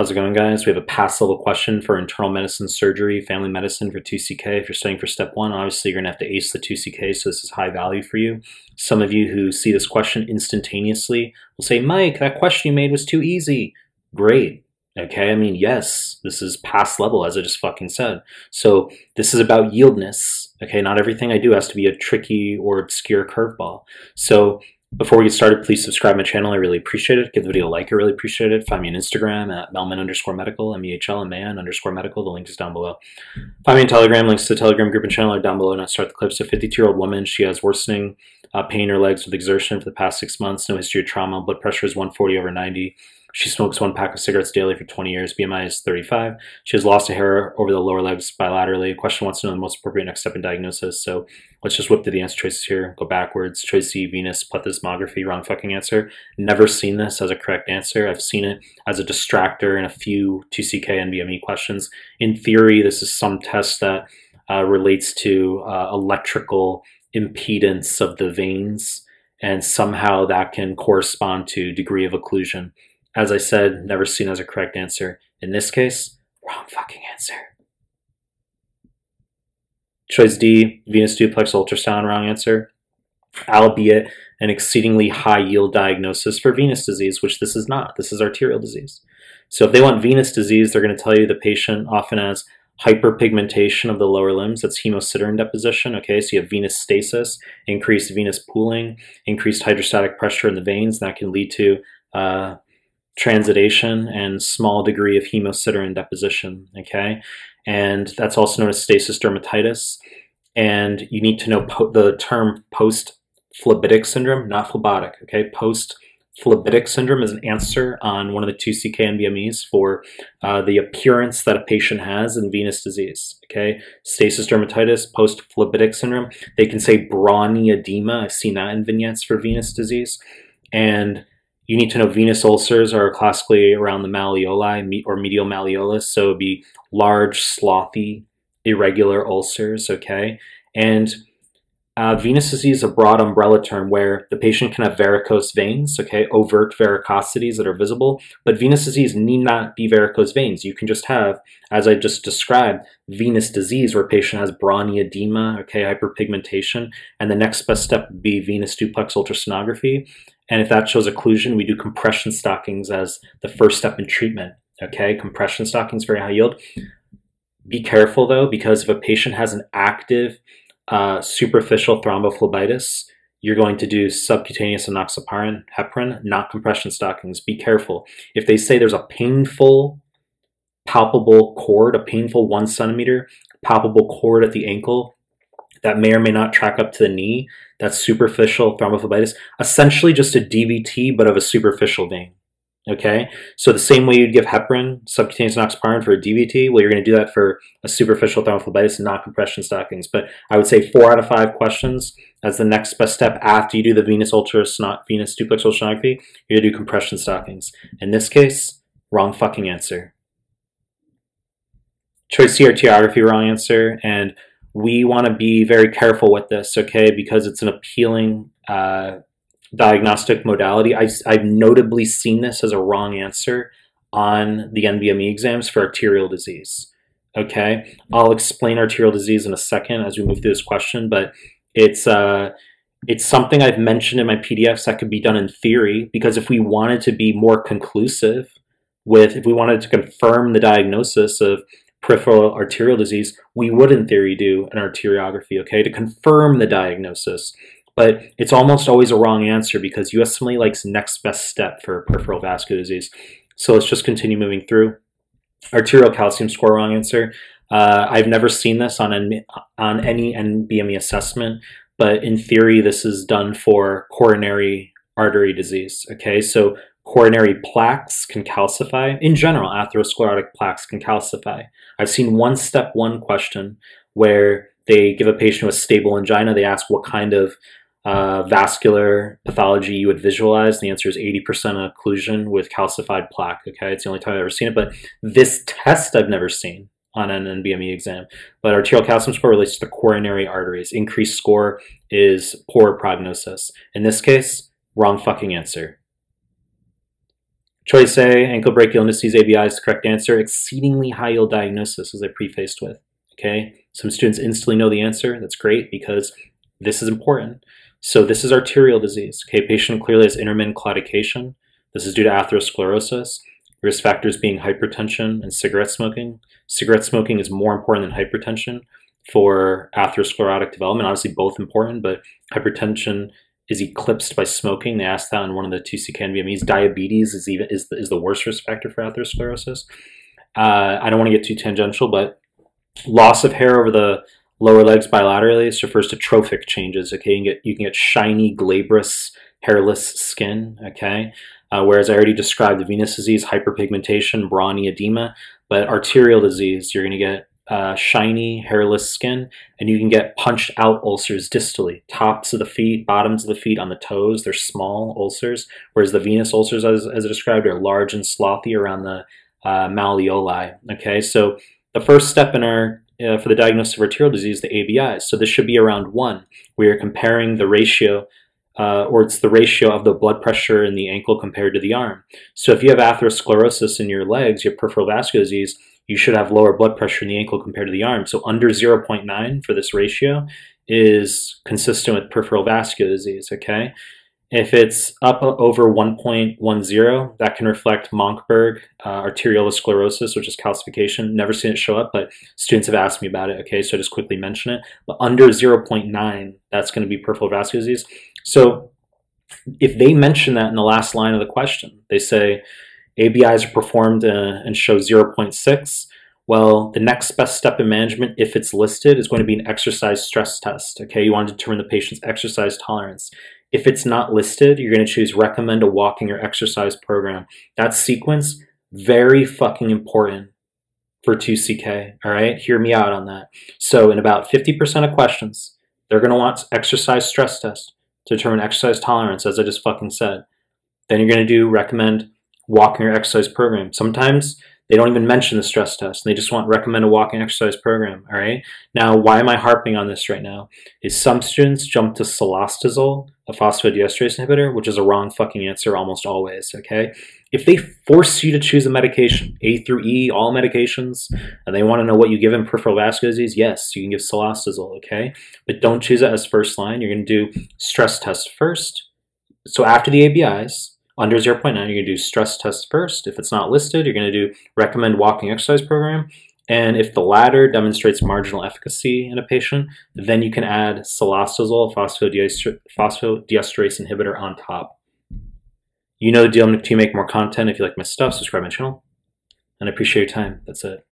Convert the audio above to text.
How's it going, guys? We have a pass level question for internal medicine surgery, family medicine for 2CK. If you're studying for step one, obviously you're going to have to ace the 2CK, so this is high value for you. Some of you who see this question instantaneously will say, Mike, that question you made was too easy. Great. Okay, I mean, yes, this is pass level, as I just fucking said. So this is about yieldness. Okay, not everything I do has to be a tricky or obscure curveball. So before we get started, please subscribe my channel. I really appreciate it. Give the video a like. I really appreciate it. Find me on Instagram at mehlman underscore medical, M-E-H-L, and man underscore medical. The link is down below. Find me on Telegram. Links to the Telegram group and channel are down below. And I start the clips. A 52-year-old woman. She has worsening uh, pain in her legs with exertion for the past six months. No history of trauma. Blood pressure is 140 over 90. She smokes one pack of cigarettes daily for 20 years. BMI is 35. She has lost a hair over the lower legs bilaterally. Question wants to know the most appropriate next step in diagnosis. So let's just whip through the answer choices here. Go backwards. Choice C, venous plethysmography. Wrong fucking answer. Never seen this as a correct answer. I've seen it as a distractor in a few 2CK NBME questions. In theory, this is some test that uh, relates to uh, electrical impedance of the veins and somehow that can correspond to degree of occlusion. As I said, never seen as a correct answer. In this case, wrong fucking answer. Choice D, venous duplex ultrasound, wrong answer. Albeit an exceedingly high yield diagnosis for venous disease, which this is not. This is arterial disease. So if they want venous disease, they're going to tell you the patient often has hyperpigmentation of the lower limbs. That's hemosiderin deposition. Okay, so you have venous stasis, increased venous pooling, increased hydrostatic pressure in the veins. And that can lead to uh, transitation and small degree of hemosiderin deposition, okay? And that's also known as stasis dermatitis. And you need to know the term post-phlebitic syndrome, not phlebitic, okay? Post-phlebitic syndrome is an answer on one of the two CK NBMEs for uh, the appearance that a patient has in venous disease, okay? Stasis dermatitis, post-phlebitic syndrome. They can say brawny edema. I've seen that in vignettes for venous disease. And you need to know venous ulcers are classically around the malleoli or medial malleolus, so it'd be large, sloughy, irregular ulcers, okay? And uh, venous disease is a broad umbrella term where the patient can have varicose veins, okay, overt varicosities that are visible, but venous disease need not be varicose veins. You can just have, as I just described, venous disease where patient has brawny edema, okay, hyperpigmentation, and the next best step would be venous duplex ultrasonography. And if that shows occlusion, we do compression stockings as the first step in treatment. Okay, compression stockings, very high yield. Be careful though, because if a patient has an active uh, superficial thrombophlebitis, you're going to do subcutaneous enoxaparin, heparin, not compression stockings. Be careful. If they say there's a painful, palpable cord, a painful one centimeter, palpable cord at the ankle, that may or may not track up to the knee. That's superficial thrombophlebitis. Essentially just a DVT, but of a superficial vein. Okay, so the same way you'd give heparin, subcutaneous enoxaparin for a DVT, well, you're going to do that for a superficial thrombophlebitis, and not compression stockings. But I would say four out of five questions as the next best step after you do the venous ultrasonography, venous duplex ultrasonography, you're going to do compression stockings. In this case, wrong fucking answer. Choice C arteriography, wrong answer, and we want to be very careful with this, okay, because it's an appealing uh, diagnostic modality. I, I've notably seen this as a wrong answer on the NBME exams for arterial disease. Okay, I'll explain arterial disease in a second as we move through this question, but it's uh, it's something I've mentioned in my PDFs that could be done in theory because if we wanted to be more conclusive with, if we wanted to confirm the diagnosis of peripheral arterial disease, we would in theory do an arteriography, okay, to confirm the diagnosis. But it's almost always a wrong answer because USMLE likes next best step for peripheral vascular disease. So let's just continue moving through. Arterial calcium score, wrong answer. Uh, I've never seen this on, an, on any NBME assessment, but in theory, this is done for coronary artery disease. Okay, so coronary plaques can calcify. In general, atherosclerotic plaques can calcify. I've seen one step one question where they give a patient with stable angina, they ask what kind of uh, vascular pathology you would visualize. The answer is 80% occlusion with calcified plaque. Okay, it's the only time I've ever seen it, but this test I've never seen on an NBME exam. But arterial calcium score relates to the coronary arteries. Increased score is poor prognosis. In this case, wrong fucking answer. Choice A, ankle brachial indices, ABI is the correct answer. Exceedingly high yield diagnosis, as I prefaced with. Okay, some students instantly know the answer. That's great because this is important. So this is arterial disease. Okay, patient clearly has intermittent claudication. This is due to atherosclerosis. Risk factors being hypertension and cigarette smoking. Cigarette smoking is more important than hypertension for atherosclerotic development. Obviously, both important, but hypertension is eclipsed by smoking. They asked that in one of the 2CK Diabetes is even is the, is the worst risk factor for atherosclerosis. Uh, I don't want to get too tangential, but loss of hair over the lower legs bilaterally this refers to trophic changes. Okay, you can get you can get shiny, glabrous, hairless skin. Okay, uh, whereas I already described the venous disease, hyperpigmentation, brawny edema, but arterial disease, you're going to get uh, shiny, hairless skin, and you can get punched out ulcers distally, tops of the feet, bottoms of the feet, on the toes. They're small ulcers, whereas the venous ulcers, as, as I described, are large and sloughy around the uh, malleoli. Okay, so the first step in our uh, for the diagnosis of arterial disease, the ABIs. So this should be around one. We are comparing the ratio, uh, or it's the ratio of the blood pressure in the ankle compared to the arm. So if you have atherosclerosis in your legs, your peripheral vascular disease, you should have lower blood pressure in the ankle compared to the arm. So under 0.9 for this ratio is consistent with peripheral vascular disease, okay? If it's up over 1.10, that can reflect Monckeberg uh, arteriolosclerosis, which is calcification. Never seen it show up, but students have asked me about it, okay? So I just quickly mention it. But under 0.9, that's going to be peripheral vascular disease. So if they mention that in the last line of the question, they say, ABIs are performed uh, and show 0.6. Well, the next best step in management, if it's listed, is going to be an exercise stress test. Okay, you want to determine the patient's exercise tolerance. If it's not listed, you're going to choose recommend a walking or exercise program. That sequence, very fucking important for 2CK. All right, hear me out on that. So, in about 50% of questions, they're going to want exercise stress test to determine exercise tolerance, as I just fucking said. Then you're going to do recommend walking or exercise program. Sometimes they don't even mention the stress test. They just want recommend a walking exercise program. All right. Now, why am I harping on this right now? Is some students jump to cilostazol, a phosphodiesterase inhibitor, which is a wrong fucking answer almost always. Okay. If they force you to choose a medication, A through E, all medications, and they want to know what you give in peripheral vascular disease, yes, you can give cilostazol. Okay. But don't choose it as first line. You're going to do stress test first. So after the ABIs, under 0.9, you're going to do stress test first. If it's not listed, you're going to do recommend walking exercise program. And if the latter demonstrates marginal efficacy in a patient, then you can add cilostazol, phosphodiesterase inhibitor on top. You know the deal to make more content. If you like my stuff, subscribe my channel. And I appreciate your time. That's it.